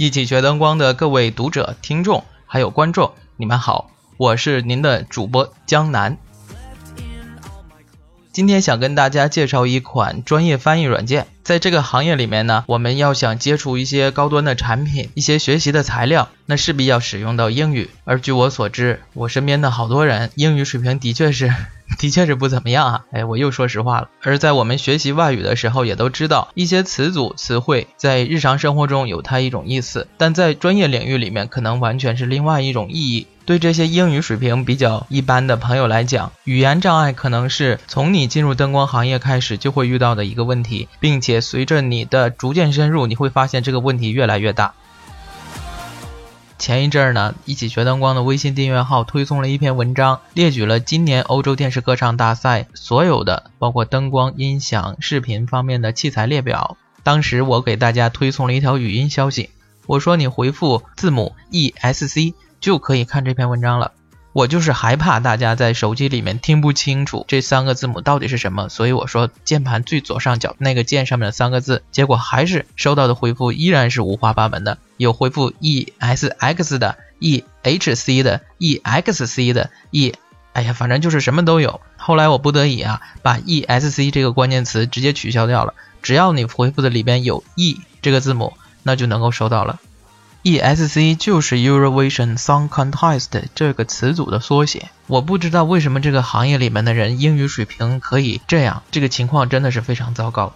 一起学灯光的各位读者、听众还有观众，你们好，我是您的主播江南。今天想跟大家介绍一款专业翻译软件，在这个行业里面呢，我们要想接触一些高端的产品、一些学习的材料，那势必要使用到英语。而据我所知，我身边的好多人英语水平的确是。的确是不怎么样啊！哎，我又说实话了。而在我们学习外语的时候，也都知道一些词组、词汇在日常生活中有它一种意思，但在专业领域里面可能完全是另外一种意义。对这些英语水平比较一般的朋友来讲，语言障碍可能是从你进入灯光行业开始就会遇到的一个问题，并且随着你的逐渐深入，你会发现这个问题越来越大。前一阵儿呢，一起学灯光的微信订阅号推送了一篇文章，列举了今年欧洲电视歌唱大赛所有的包括灯光、音响、视频方面的器材列表。当时我给大家推送了一条语音消息，我说你回复字母 ESC 就可以看这篇文章了。我就是害怕大家在手机里面听不清楚这三个字母到底是什么，所以我说键盘最左上角那个键上面的三个字，结果还是收到的回复依然是五花八门的，有回复 E S X 的，E H C 的，E X C 的，E，哎呀，反正就是什么都有。后来我不得已啊，把 E S C 这个关键词直接取消掉了，只要你回复的里边有 E 这个字母，那就能够收到了。ESC 就是 Eurovision Song Contest 这个词组的缩写。我不知道为什么这个行业里面的人英语水平可以这样，这个情况真的是非常糟糕。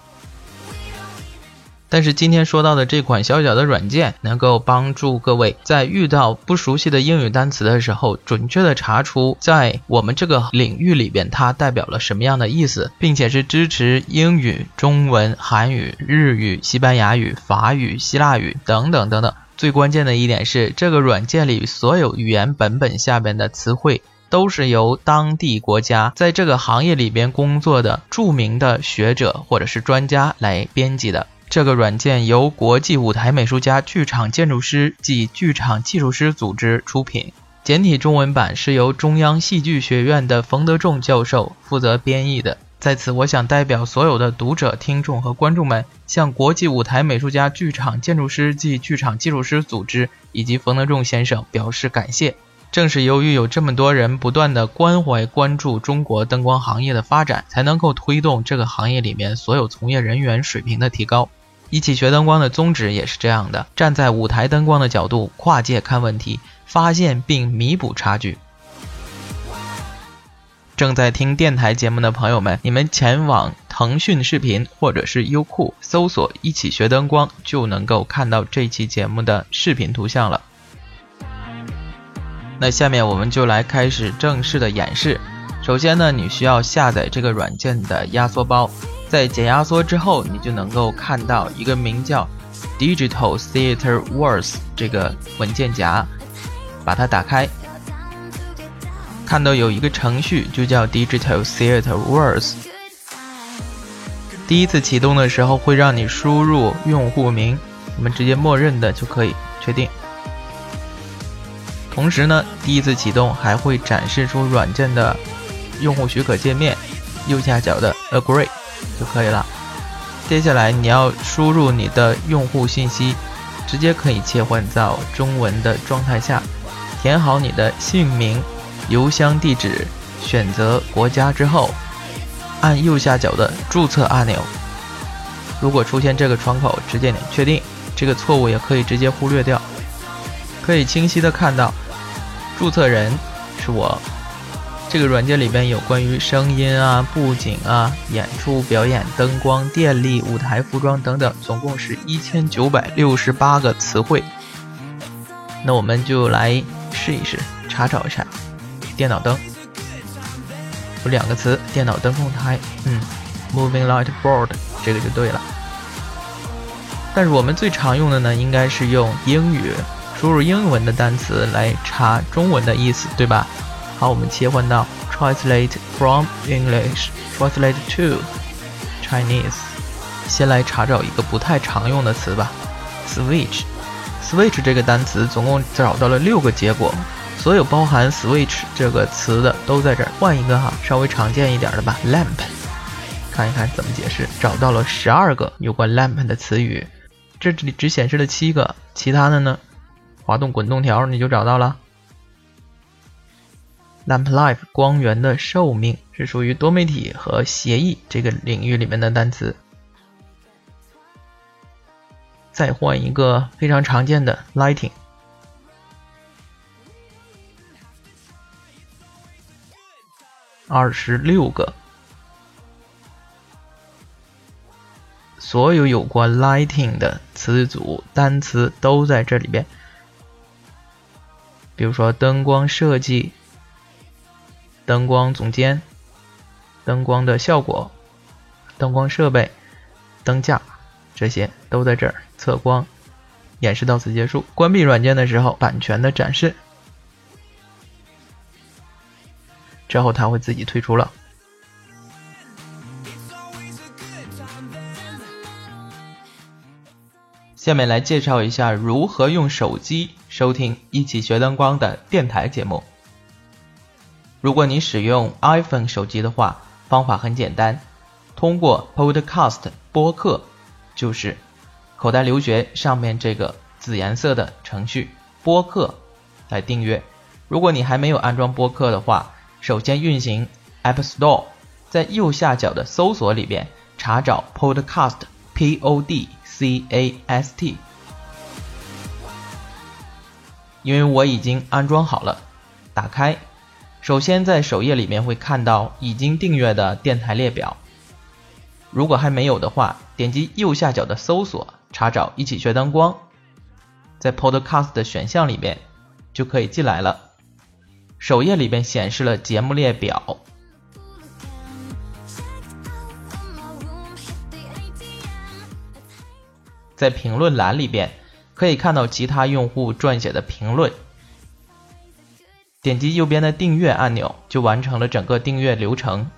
但是今天说到的这款小小的软件，能够帮助各位在遇到不熟悉的英语单词的时候，准确的查出在我们这个领域里边它代表了什么样的意思，并且是支持英语、中文、韩语、日语、西班牙语、法语、希腊语等等等等。最关键的一点是，这个软件里所有语言本本下边的词汇，都是由当地国家在这个行业里边工作的著名的学者或者是专家来编辑的。这个软件由国际舞台美术家剧场建筑师及剧场技术师组织出品，简体中文版是由中央戏剧学院的冯德仲教授负责编译的。在此，我想代表所有的读者、听众和观众们，向国际舞台美术家、剧场建筑师及剧场技术师组织以及冯德仲先生表示感谢。正是由于有这么多人不断的关怀、关注中国灯光行业的发展，才能够推动这个行业里面所有从业人员水平的提高。一起学灯光的宗旨也是这样的：站在舞台灯光的角度，跨界看问题，发现并弥补差距。正在听电台节目的朋友们，你们前往腾讯视频或者是优酷搜索“一起学灯光”，就能够看到这期节目的视频图像了。那下面我们就来开始正式的演示。首先呢，你需要下载这个软件的压缩包，在解压缩之后，你就能够看到一个名叫 “Digital Theater Words” 这个文件夹，把它打开。看到有一个程序就叫 Digital Theater Words，第一次启动的时候会让你输入用户名，我们直接默认的就可以确定。同时呢，第一次启动还会展示出软件的用户许可界面，右下角的 Agree 就可以了。接下来你要输入你的用户信息，直接可以切换到中文的状态下，填好你的姓名。邮箱地址，选择国家之后，按右下角的注册按钮。如果出现这个窗口，直接点确定。这个错误也可以直接忽略掉。可以清晰的看到，注册人是我。这个软件里边有关于声音啊、布景啊、演出表演、灯光、电力、舞台服装等等，总共是一千九百六十八个词汇。那我们就来试一试，查找一下。电脑灯有两个词，电脑灯控台，嗯，moving light board，这个就对了。但是我们最常用的呢，应该是用英语输入英文的单词来查中文的意思，对吧？好，我们切换到 translate from English translate to Chinese，先来查找一个不太常用的词吧，switch，switch 这个单词总共找到了六个结果。所有包含 switch 这个词的都在这儿，换一个哈，稍微常见一点的吧，lamp，看一看怎么解释。找到了十二个有关 lamp 的词语，这里只显示了七个，其他的呢？滑动滚动条你就找到了。Lamp life 光源的寿命是属于多媒体和协议这个领域里面的单词。再换一个非常常见的 lighting，二十六个，所有有关 lighting 的词组单词都在这里边。比如说灯光设计。灯光总监，灯光的效果，灯光设备，灯架，这些都在这儿。测光，演示到此结束。关闭软件的时候，版权的展示，之后它会自己退出了。下面来介绍一下如何用手机收听一起学灯光的电台节目。如果你使用 iPhone 手机的话，方法很简单，通过 Podcast 播客，就是口袋留学上面这个紫颜色的程序播客来订阅。如果你还没有安装播客的话，首先运行 App Store，在右下角的搜索里边查找 Podcast，P O D C A S T。因为我已经安装好了，打开。首先，在首页里面会看到已经订阅的电台列表。如果还没有的话，点击右下角的搜索，查找“一起学灯光”，在 Podcast 的选项里边就可以进来了。首页里边显示了节目列表，在评论栏里边可以看到其他用户撰写的评论。点击右边的订阅按钮，就完成了整个订阅流程。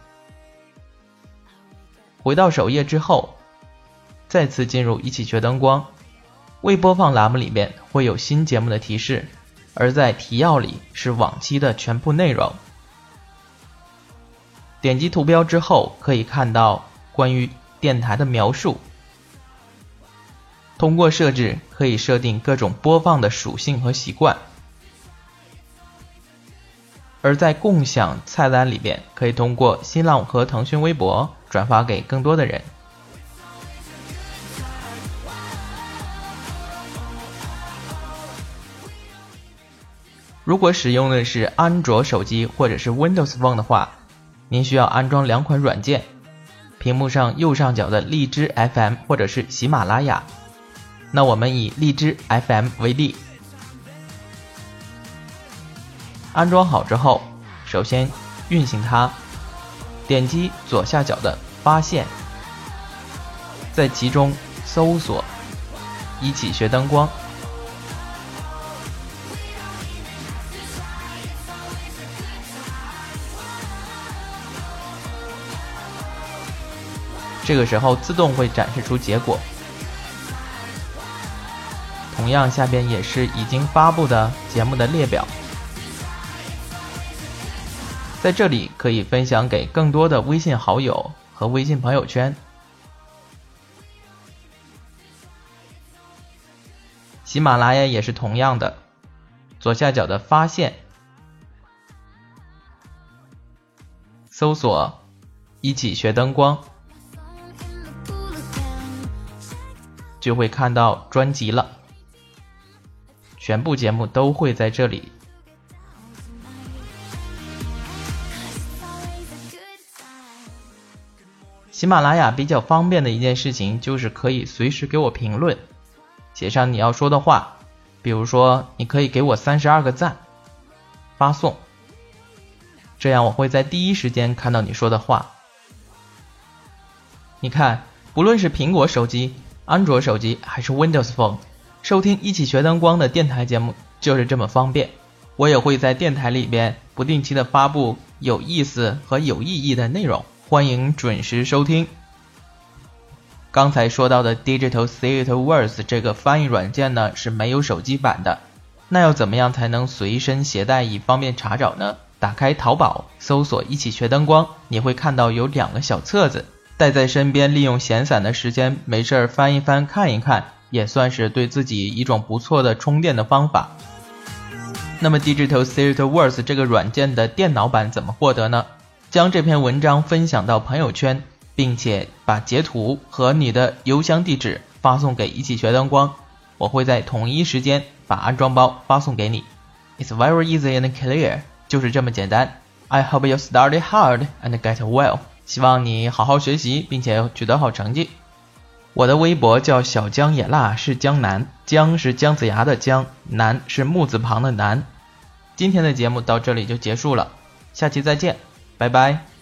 回到首页之后，再次进入一起学灯光未播放栏目里面会有新节目的提示，而在提要里是往期的全部内容。点击图标之后，可以看到关于电台的描述。通过设置可以设定各种播放的属性和习惯。而在共享菜单里边，可以通过新浪和腾讯微博转发给更多的人。如果使用的是安卓手机或者是 Windows Phone 的话，您需要安装两款软件。屏幕上右上角的荔枝 FM 或者是喜马拉雅，那我们以荔枝 FM 为例。安装好之后，首先运行它，点击左下角的发现，在其中搜索“一起学灯光”。这个时候自动会展示出结果。同样，下边也是已经发布的节目的列表。在这里可以分享给更多的微信好友和微信朋友圈。喜马拉雅也是同样的，左下角的发现，搜索“一起学灯光”，就会看到专辑了，全部节目都会在这里。喜马拉雅比较方便的一件事情就是可以随时给我评论，写上你要说的话，比如说你可以给我三十二个赞，发送，这样我会在第一时间看到你说的话。你看，不论是苹果手机、安卓手机还是 Windows Phone，收听一起学灯光的电台节目就是这么方便。我也会在电台里边不定期的发布有意思和有意义的内容。欢迎准时收听。刚才说到的 Digital Theater Words 这个翻译软件呢是没有手机版的，那要怎么样才能随身携带以方便查找呢？打开淘宝，搜索“一起学灯光”，你会看到有两个小册子，带在身边，利用闲散的时间没事儿翻一翻看一看，也算是对自己一种不错的充电的方法。那么 Digital Theater Works 这个软件的电脑版怎么获得呢？将这篇文章分享到朋友圈，并且把截图和你的邮箱地址发送给一起学灯光，我会在同一时间把安装包发送给你。It's very easy and clear，就是这么简单。I hope you study hard and get well。希望你好好学习，并且取得好成绩。我的微博叫小姜也辣，是江南，姜是姜子牙的江，南是木字旁的南。今天的节目到这里就结束了，下期再见，拜拜。